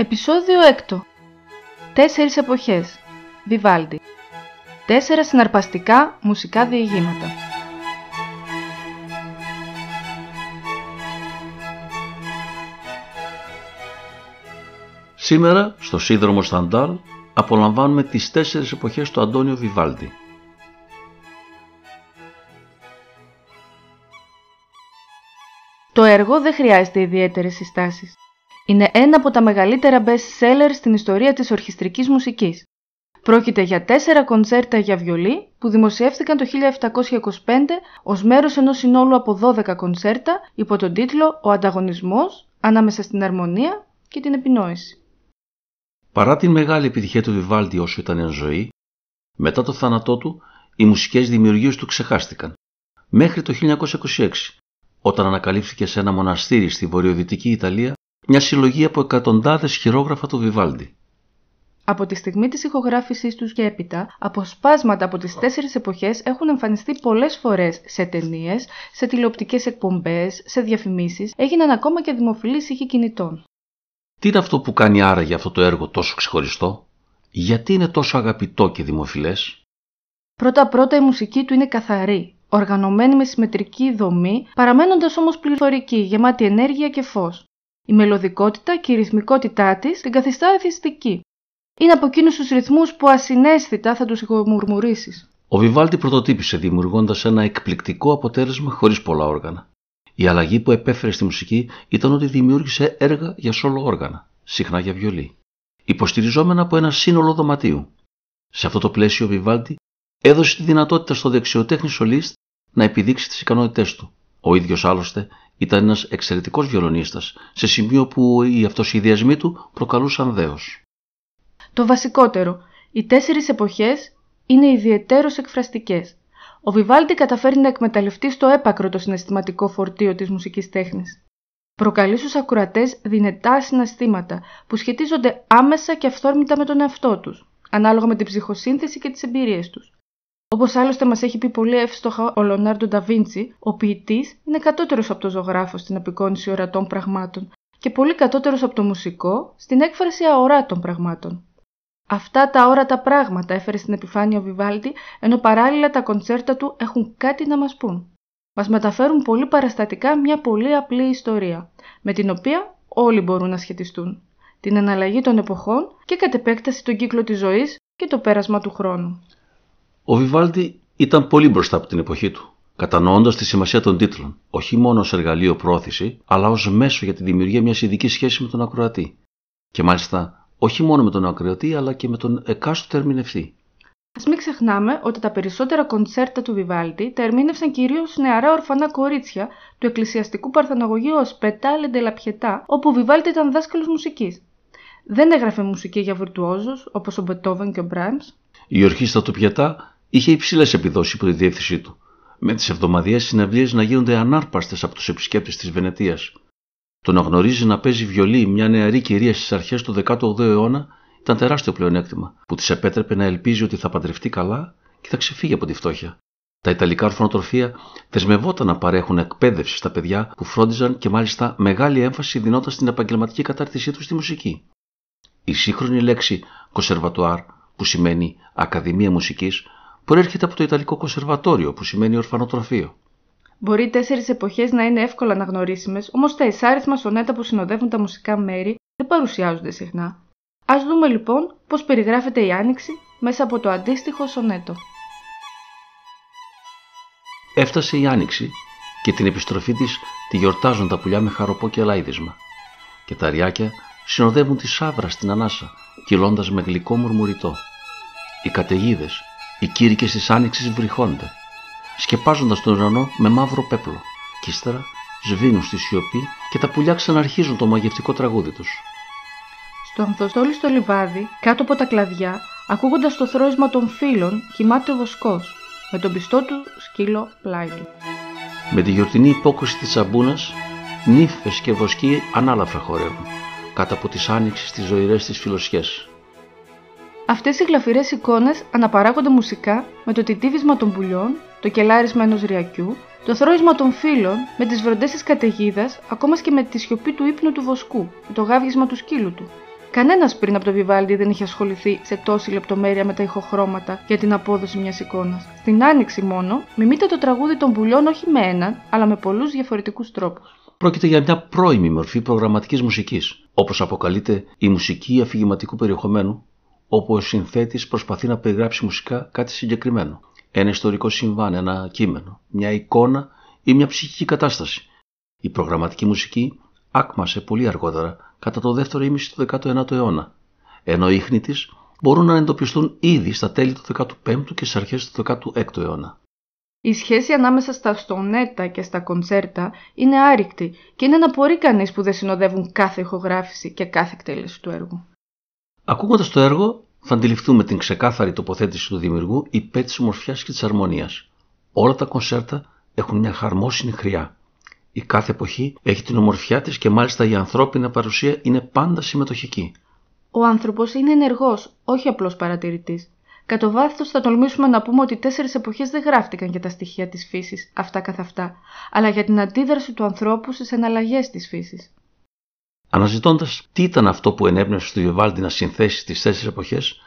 Επισόδιο 6. Τέσσερις εποχές. Βιβάλντι. Τέσσερα συναρπαστικά μουσικά διηγήματα. Σήμερα, στο σύνδρομο Σταντάλ, απολαμβάνουμε τις τέσσερις εποχές του Αντώνιο Βιβάλντι. Το έργο δεν χρειάζεται ιδιαίτερες συστάσεις. Είναι ένα από τα μεγαλύτερα best sellers στην ιστορία της ορχιστρικής μουσικής. Πρόκειται για τέσσερα κοντσέρτα για βιολί που δημοσιεύτηκαν το 1725 ως μέρος ενός συνόλου από 12 κοντσέρτα υπό τον τίτλο «Ο ανταγωνισμός ανάμεσα στην αρμονία και την επινόηση». Παρά την μεγάλη επιτυχία του Βιβάλντι όσο ήταν εν ζωή, μετά το θάνατό του οι μουσικές δημιουργίες του ξεχάστηκαν. Μέχρι το 1926, όταν ανακαλύφθηκε σε ένα μοναστήρι στη βορειοδυτική Ιταλία μια συλλογή από εκατοντάδες χειρόγραφα του Βιβάλντι. Από τη στιγμή της ηχογράφησής τους και έπειτα, αποσπάσματα από τις τέσσερις εποχές έχουν εμφανιστεί πολλές φορές σε ταινίες, σε τηλεοπτικές εκπομπές, σε διαφημίσεις, έγιναν ακόμα και δημοφιλείς ήχοι κινητών. Τι είναι αυτό που κάνει άραγε αυτό το έργο τόσο ξεχωριστό, γιατί είναι τόσο αγαπητό και δημοφιλές; Πρώτα-πρώτα η μουσική του είναι καθαρή, οργανωμένη με συμμετρική δομή, παραμένοντας όμως πληθωρική, γεμάτη ενέργεια και φως. Η μελωδικότητα και η ρυθμικότητά της την καθιστά εθιστική. Είναι από εκείνους τους ρυθμούς που ασυναίσθητα θα τους ηχομουρμουρήσει. Ο Βιβάλτη πρωτοτύπησε δημιουργώντας ένα εκπληκτικό αποτέλεσμα χωρίς πολλά όργανα. Η αλλαγή που επέφερε στη μουσική ήταν ότι δημιούργησε έργα για σόλο όργανα, συχνά για βιολί, υποστηριζόμενα από ένα σύνολο δωματίου. Σε αυτό το πλαίσιο ο Βιβάλτη έδωσε τη δυνατότητα στο δεξιοτέχνη σολίστ να επιδείξει τις ικανότητές του. Ο ίδιος άλλωστε ήταν ένας εξαιρετικός βιολονίστας, σε σημείο που οι αυτοσχεδιασμοί του προκαλούσαν δέος. Το βασικότερο, οι τέσσερις εποχές είναι ιδιαιτέρως εκφραστικές. Ο Βιβάλτη καταφέρει να εκμεταλλευτεί στο έπακρο το συναισθηματικό φορτίο της μουσικής τέχνης. Προκαλεί στους ακροατές δυνατά συναισθήματα που σχετίζονται άμεσα και αυθόρμητα με τον εαυτό τους, ανάλογα με την ψυχοσύνθεση και τις εμπειρίες τους. Όπως άλλωστε μας έχει πει πολύ εύστοχα ο Λονάρντο Νταβίντσι, ο ποιητής είναι κατώτερος από το ζωγράφο στην απεικόνηση ορατών πραγμάτων και πολύ κατώτερος από το μουσικό στην έκφραση αοράτων πραγμάτων. Αυτά τα όρατα πράγματα έφερε στην επιφάνεια ο Βιβάλτη, ενώ παράλληλα τα κοντσέρτα του έχουν κάτι να μας πούν. Μας μεταφέρουν πολύ παραστατικά μια πολύ απλή ιστορία, με την οποία όλοι μπορούν να σχετιστούν. Την αναλλαγή των εποχών και κατ' επέκταση τον κύκλο της ζωής και το πέρασμα του χρόνου. Ο Βιβάλτη ήταν πολύ μπροστά από την εποχή του, κατανοώντας τη σημασία των τίτλων, όχι μόνο ως εργαλείο πρόθεση, αλλά ως μέσο για τη δημιουργία μιας ειδικής σχέσης με τον ακροατή. Και μάλιστα όχι μόνο με τον ακροατή, αλλά και με τον εκάστοτε ερμηνευτή. Α μην ξεχνάμε ότι τα περισσότερα κοντσέρτα του Βιβάλτη τα ερμήνευσαν κυρίως νεαρά ορφανά κορίτσια του εκκλησιαστικού παρθαναγωγείου ω Πετάλε Ντελαπιετά, όπου ο Βιβάλτη ήταν δάσκαλος μουσικής. Δεν έγραφε μουσική για βιρτουόζου όπως ο Μπετόβεν και ο Μπράιμ. Η ορχήστρα του Πιετά είχε υψηλές επιδόσεις υπό τη διεύθυνσή του, με τις εβδομαδιαίες συναυλίες να γίνονται ανάρπαστες από τους επισκέπτες της Βενετίας. Το να γνωρίζει να παίζει βιολί μια νεαρή κυρία στις αρχές του 18ου αιώνα ήταν τεράστιο πλεονέκτημα, που της επέτρεπε να ελπίζει ότι θα παντρευτεί καλά και θα ξεφύγει από τη φτώχεια. Τα Ιταλικά ορφανοτροφία δεσμευόταν να παρέχουν εκπαίδευση στα παιδιά που φρόντιζαν και μάλιστα μεγάλη έμφαση δινόταν στην επαγγελματική κατάρτισή τους στη μουσική. Η σύγχρονη λέξη κονσερβατουάρ, που σημαίνει Ακαδημία Μουσικής, προέρχεται από το Ιταλικό Κονσερβατόριο που σημαίνει ορφανοτροφείο. Μπορεί οι τέσσερις εποχές να είναι εύκολα αναγνωρίσιμες, όμως τα εισάριθμα σονέτα που συνοδεύουν τα μουσικά μέρη δεν παρουσιάζονται συχνά. Α δούμε λοιπόν πώς περιγράφεται η άνοιξη μέσα από το αντίστοιχο σονέτο. Έφτασε η άνοιξη και την επιστροφή της τη γιορτάζουν τα πουλιά με χαροπό και λάιδισμα και τα ριάκια συνοδεύουν τη σάβρα στην ανάσα κυλώντας με γλυκό μουρμουριτό. Οι καταιγίδες οι κήρυκες της άνοιξης βρυχώνται, σκεπάζοντας τον ουρανό με μαύρο πέπλο και ύστερα σβήνουν στη σιωπή και τα πουλιά ξαναρχίζουν το μαγευτικό τραγούδι τους. Στο ανθοστόλι στο λιβάδι, κάτω από τα κλαδιά, ακούγοντας το θρόισμα των φύλων, κοιμάται ο βοσκός, με τον πιστό του σκύλο πλάι του. Με τη γιορτινή υπόκριση της σαμπούνας, νύφες και βοσκοί ανάλαφρα χορεύουν, κάτω από τις άνοιξεις τις ζωηρές της φιλοσιές. Αυτές οι γλαφυρές εικόνες αναπαράγονται μουσικά με το τιτίβισμα των πουλιών, το κελάρισμα ενός ριακιού, το θρόισμα των φύλων με τις βροντές της καταιγίδας, ακόμα και με τη σιωπή του ύπνου του βοσκού, το γάβγισμα του σκύλου του. Κανένας πριν από το Βιβάλντι δεν είχε ασχοληθεί σε τόση λεπτομέρεια με τα ηχοχρώματα για την απόδοση μιας εικόνας. Στην άνοιξη μόνο, μιμείται το τραγούδι των πουλιών όχι με έναν, αλλά με πολλούς διαφορετικούς τρόπους. Πρόκειται για μια πρώιμη μορφή προγραμματικής μουσικής, όπως αποκαλείται η μουσική αφηγηματικού περιεχομένου, όπου ο συνθέτης προσπαθεί να περιγράψει μουσικά κάτι συγκεκριμένο. Ένα ιστορικό συμβάν, ένα κείμενο, μια εικόνα ή μια ψυχική κατάσταση. Η προγραμματική μουσική άκμασε πολύ αργότερα, κατά το δεύτερο ήμιση του 19ου αιώνα, ενώ οι ίχνη της μπορούν να εντοπιστούν ήδη στα τέλη του 15ου και στις αρχές του 16ου αιώνα. Η σχέση ανάμεσα στα στονέτα και στα κοντσέρτα είναι άρρηκτη και είναι να απορεί κανείς που δεν συνοδεύουν κάθε ηχογράφηση και κάθε εκτέλεση του έργου. Ακούγοντας το έργο, θα αντιληφθούμε την ξεκάθαρη τοποθέτηση του δημιουργού υπέρ τη ομορφιάς και της αρμονίας. Όλα τα κονσέρτα έχουν μια χαρμόσυνη χρειά. Η κάθε εποχή έχει την ομορφιά της και μάλιστα η ανθρώπινη παρουσία είναι πάντα συμμετοχική. Ο άνθρωπος είναι ενεργός, όχι απλώς παρατηρητής. Κατ' ο βάθος θα τολμήσουμε να πούμε ότι οι τέσσερις εποχές δεν γράφτηκαν για τα στοιχεία της φύσης, αυτά καθ' αυτά, αλλά για την αντίδραση του ανθρώπου στις εναλλαγές της φύσης. Αναζητώντας τι ήταν αυτό που ενέπνευσε στο Βιβάλντι να συνθέσει τις τέσσερις εποχές,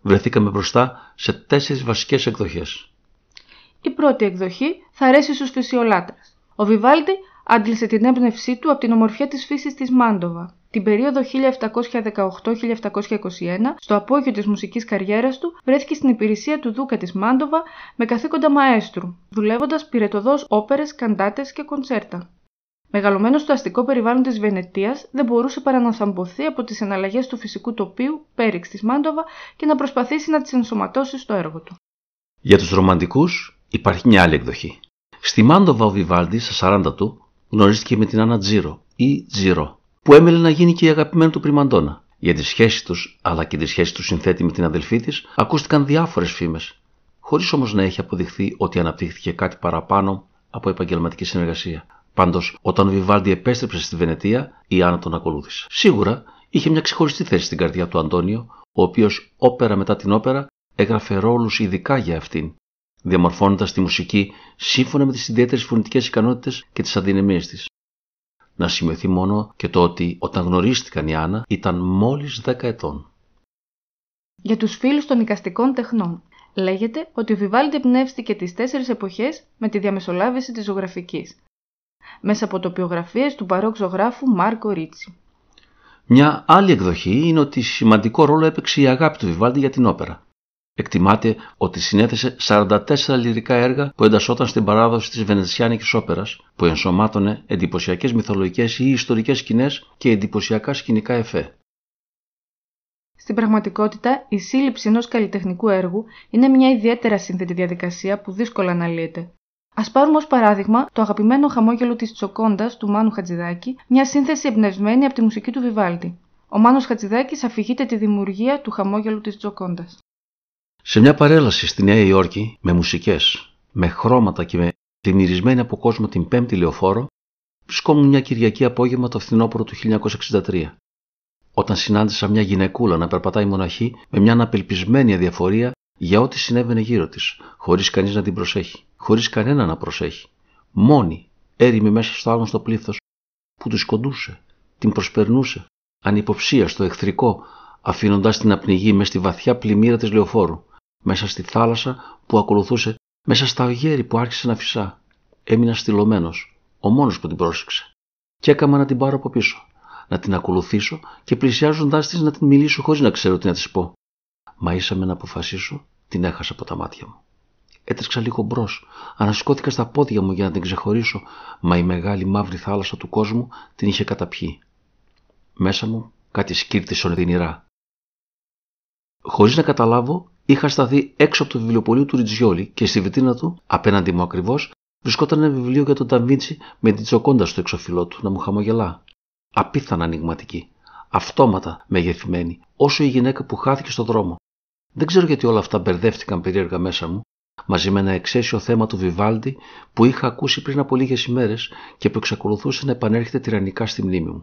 βρεθήκαμε μπροστά σε τέσσερις βασικές εκδοχές. Η πρώτη εκδοχή θα αρέσει στους φυσιολάτρε. Ο Βιβάλντι άντλησε την έμπνευσή του από την ομορφιά της φύσης της Μάντοβα. Την περίοδο 1718-1721, στο απόγειο της μουσικής καριέρας του, βρέθηκε στην υπηρεσία του Δούκα της Μάντοβα με καθήκοντα μαέστρου, δουλεύοντας πυρετοδός όπερες, καντάτες και κοντσέρτα. Μεγαλωμένο στο αστικό περιβάλλον της Βενετίας, δεν μπορούσε παρά να θαμποθεί από τις εναλλαγές του φυσικού τοπίου πέριξ της Μάντοβα και να προσπαθήσει να τις ενσωματώσει στο έργο του. Για τους ρομαντικούς υπάρχει μια άλλη εκδοχή. Στη Μάντοβα ο Βιβάλντι, στα 40 του, γνωρίστηκε με την Άννα Τζίρο ή Τζιρό, που έμελε να γίνει και η αγαπημένη του πριμαντόνα. Για τη σχέση τους, αλλά και τη σχέση τους συνθέτη με την αδελφή της, ακούστηκαν διάφορες φήμες, χωρίς όμως να έχει αποδειχθεί ότι αναπτύχθηκε κάτι παραπάνω από επαγγελματική συνεργασία. Πάντως, όταν ο Βιβάλντι επέστρεψε στη Βενετία, η Άννα τον ακολούθησε. Σίγουρα είχε μια ξεχωριστή θέση στην καρδιά του Αντώνιο, ο οποίος όπερα μετά την όπερα έγραφε ρόλους ειδικά για αυτήν διαμορφώνοντας τη μουσική σύμφωνα με τις ιδιαίτερες φωνητικές ικανότητες και τις αδυναμίες της. Να σημειωθεί μόνο και το ότι όταν γνωρίστηκαν η Άννα ήταν μόλις 10 ετών. Για τους φίλους των οικαστικών τεχνών. Λέγεται ότι ο Βιβάλντι εμπνεύστηκε τις τέσσερις εποχές με τη διαμεσολάβηση της ζωγραφικής. Μέσα από τοπιογραφίες του παρόκ ζωγράφου Μάρκο Ρίτσι. Μια άλλη εκδοχή είναι ότι σημαντικό ρόλο έπαιξε η αγάπη του Βιβάλντι για την όπερα. Εκτιμάται ότι συνέθεσε 44 λυρικά έργα που εντασσόταν στην παράδοση της Βενετσιάνικης όπερας, που ενσωμάτωνε εντυπωσιακές μυθολογικές ή ιστορικές σκηνές και εντυπωσιακά σκηνικά εφέ. Στην πραγματικότητα, η σύλληψη ενός καλλιτεχνικού έργου είναι μια ιδιαίτερα σύνθετη διαδικασία που δύσκολα αναλύεται. Α πάρουμε ως παράδειγμα το αγαπημένο χαμόγελο της Τσοκόντας του Μάνου Χατζηδάκη, μια σύνθεση εμπνευσμένη από τη μουσική του Βιβάλτη. Ο Μάνος Χατζηδάκης αφηγείται τη δημιουργία του χαμόγελου της Τσοκόντας. Σε μια παρέλαση στη Νέα Υόρκη με μουσικές, με χρώματα και με πλημμυρισμένη από κόσμο την πέμπτη λεωφόρο, βρισκόμουν μια Κυριακή απόγευμα το φθινόπωρο του 1963. Όταν συνάντησα μια γυναικούλα να περπατάει μοναχή με μια αναπελπισμένη αδιαφορία για ό,τι συνέβαινε γύρω της, χωρίς κανείς να την προσέχει, χωρίς κανένα να προσέχει. Μόνη, έρημη μέσα στο άγνωστο πλήθος, που τους κοντούσε, την προσπερνούσε, ανυποψία στο εχθρικό, αφήνοντας την να μες στη βαθιά πλημμύρα της λεωφόρου μέσα στη θάλασσα που ακολουθούσε, μέσα στα ογέρη που άρχισε να φυσά. Έμεινα στυλωμένος, ο μόνος που την πρόσεξε. Και έκαμα να την πάρω από πίσω, να την ακολουθήσω και πλησιάζοντάς της να την μιλήσω χωρίς να ξέρω τι να της πω. Μα ήσαμε να αποφασίσω, την έχασα από τα μάτια μου. Έτρεξα λίγο μπρος, ανασηκώθηκα στα πόδια μου για να την ξεχωρίσω, μα η μεγάλη μαύρη θάλασσα του κόσμου την είχε καταπιεί. Μέσα μου κάτι σκύρτησε ονειδινηρά. Χωρίς να καταλάβω, είχα σταθεί έξω από το βιβλιοπωλείο του Ριτζιόλη και στη βιτρίνα του, απέναντι μου ακριβώς, βρισκόταν ένα βιβλίο για τον Ταβίντσι με την τσοκόντα στο εξωφυλλό του να μου χαμογελά. Απίθανα ανοιγματική, αυτόματα μεγεθυμένη, όσο η γυναίκα που χάθηκε στο δρόμο. Δεν ξέρω γιατί όλα αυτά μπερδεύτηκαν περίεργα μέσα μου, μαζί με ένα εξαίσιο θέμα του Βιβάλντι που είχα ακούσει πριν από λίγες ημέρες και που εξακολουθούσε να επανέρχεται τυραννικά στη μνήμη μου.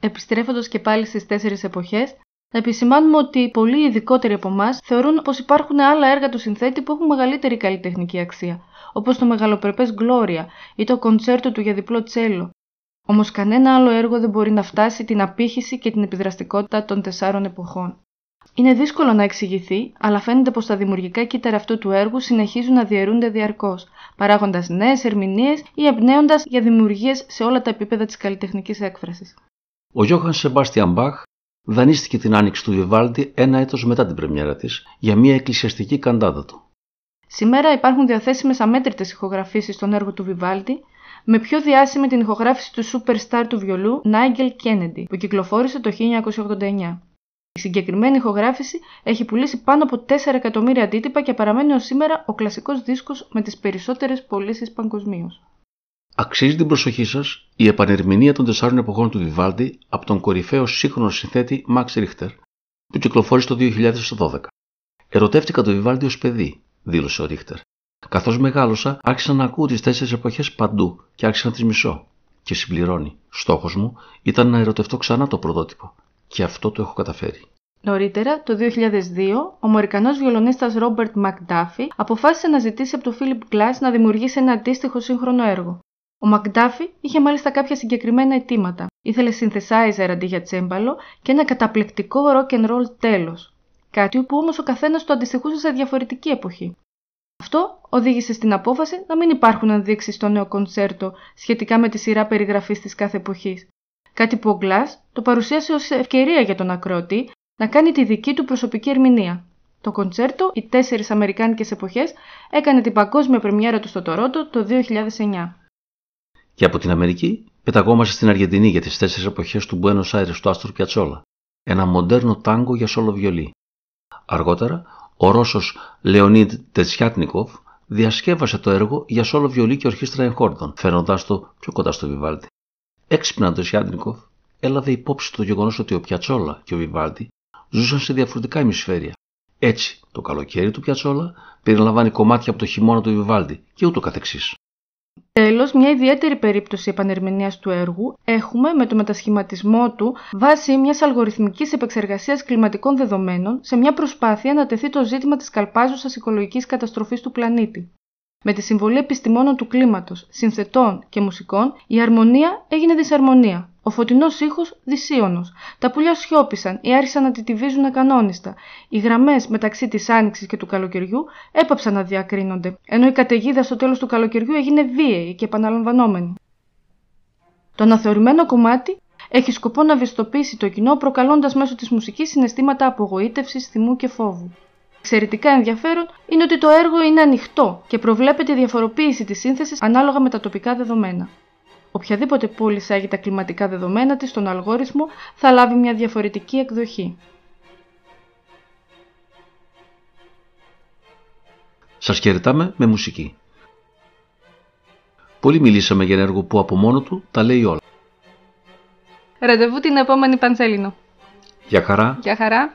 Επιστρέφοντας και πάλι στις τέσσερις εποχές, να επισημάνουμε ότι πολλοί ειδικότεροι από εμάς θεωρούν πως υπάρχουν άλλα έργα του συνθέτη που έχουν μεγαλύτερη καλλιτεχνική αξία, όπως το μεγαλοπρεπές Gloria ή το κοντσέρτο του για διπλό τσέλο. Όμως κανένα άλλο έργο δεν μπορεί να φτάσει την απήχηση και την επιδραστικότητα των τεσσάρων εποχών. Είναι δύσκολο να εξηγηθεί, αλλά φαίνεται πως τα δημιουργικά κύτταρα αυτού του έργου συνεχίζουν να διαιρούνται διαρκώς, παράγοντας νέες ερμηνείες ή εμπνέοντας για δημιουργίες σε όλα τα επίπεδα της καλλιτεχνικής έκφρασης. Ο Γιώχαν Σεμπάστιαν Μπαχ δανείστηκε την άνοιξη του Βιβάλντι ένα έτος μετά την πρεμιέρα της για μια εκκλησιαστική καντάδα του. Σήμερα υπάρχουν διαθέσιμες αμέτρητες ηχογραφήσεις στον έργο του Βιβάλντι, με πιο διάσημη την ηχογράφηση του superstar του βιολού Nigel Kennedy, που κυκλοφόρησε το 1989. Η συγκεκριμένη ηχογράφηση έχει πουλήσει πάνω από 4 εκατομμύρια αντίτυπα και παραμένει ως σήμερα ο κλασικός δίσκος με τις περισσότερες πωλήσεις παγκοσμίως. Αξίζει την προσοχή σας η επανερμηνεία των τεσσάρων εποχών του Βιβάλντι από τον κορυφαίο σύγχρονο συνθέτη Μαξ Ρίχτερ, που κυκλοφόρησε το 2012. Ερωτεύτηκα το Βιβάλντι ως παιδί, δήλωσε ο Ρίχτερ. Καθώς μεγάλωσα, άρχισα να ακούω τις τέσσερις εποχές παντού και άρχισα να τις μισώ. Και συμπληρώνει. Στόχος μου ήταν να ερωτευτώ ξανά το πρωτότυπο. Και αυτό το έχω καταφέρει. Νωρίτερα, το 2002, ο Αμερικανός βιολονίστας Ρόμπερτ Μακντάφι αποφάσισε να ζητήσει από τον Φίλιπ Glass να δημιουργήσει ένα αντίστοιχο σύγχρονο έργο. Ο Μακντάφι είχε μάλιστα κάποια συγκεκριμένα αιτήματα. Ήθελε synthesizer αντί για τσέμπαλο και ένα καταπληκτικό rock and roll τέλος. Κάτι που όμως ο καθένας το αντιστοιχούσε σε διαφορετική εποχή. Αυτό οδήγησε στην απόφαση να μην υπάρχουν ενδείξεις στο νέο κονσέρτο σχετικά με τη σειρά περιγραφής της κάθε εποχής. Κάτι που ο Γκλάς το παρουσίασε ως ευκαιρία για τον ακρότη να κάνει τη δική του προσωπική ερμηνεία. Το κονσέρτο «Οι τέσσερις Αμερικάνικες εποχές» έκανε την παγκόσμια πρεμιέρα του στο Τορόντο το 2009. Και από την Αμερική πεταγόμαστε στην Αργεντινή για τις τέσσερις εποχές του Buenos Aires του Άστρου Πιατσόλα, ένα μοντέρνο τάγκο για σόλο βιολί. Αργότερα, ο Ρώσος Λεωνίδ Τετσιάτνικοφ διασκεύασε το έργο για σόλο βιολί και ορχήστρα εγχόρδων, φέρνοντάς το πιο κοντά στο Βιβάλτι. Έξυπνα ο Τετσιάτνικοφ έλαβε υπόψη το γεγονός ότι ο Πιατσόλα και ο Βιβάλτι ζούσαν σε διαφορετικά ημισφαίρια. Έτσι, το καλοκαίρι του Πιατσόλα περιλαμβάνει κομμάτια από το χειμώνα του Βιβάλτι και ούτω καθεξής. Τέλος, μια ιδιαίτερη περίπτωση επανερμηνείας του έργου έχουμε με το μετασχηματισμό του βάσει μιας αλγοριθμικής επεξεργασίας κλιματικών δεδομένων σε μια προσπάθεια να τεθεί το ζήτημα της καλπάζουσας οικολογικής καταστροφής του πλανήτη. Με τη συμβολή επιστημόνων του κλίματος, συνθετών και μουσικών, η αρμονία έγινε δυσαρμονία. Ο φωτεινός ήχος δυσίωνος. Τα πουλιά σιώπησαν ή άρχισαν να τιτιβίζουν ακανόνιστα. Οι γραμμές μεταξύ της άνοιξης και του καλοκαιριού έπαψαν να διακρίνονται, ενώ η καταιγίδα στο τέλος του καλοκαιριού έγινε βίαιη και επαναλαμβανόμενη. Το αναθεωρημένο κομμάτι έχει σκοπό να βιστοποιήσει το κοινό προκαλώντας μέσω της μουσικής συναισθήματα απογοήτευσης, θυμού και φόβου. Εξαιρετικά ενδιαφέρον είναι ότι το έργο είναι ανοιχτό και προβλέπεται η διαφοροποίηση της σύνθεσης ανάλογα με τα τοπικά δεδομένα. Οποιαδήποτε πόλη έχει τα κλιματικά δεδομένα της στον αλγόριθμο θα λάβει μια διαφορετική εκδοχή. Σας χαιρετάμε με μουσική. Πολύ μιλήσαμε για ένα έργο που από μόνο του τα λέει όλα. Ραντεβού την επόμενη Πανσέλινο. Για χαρά. Για χαρά.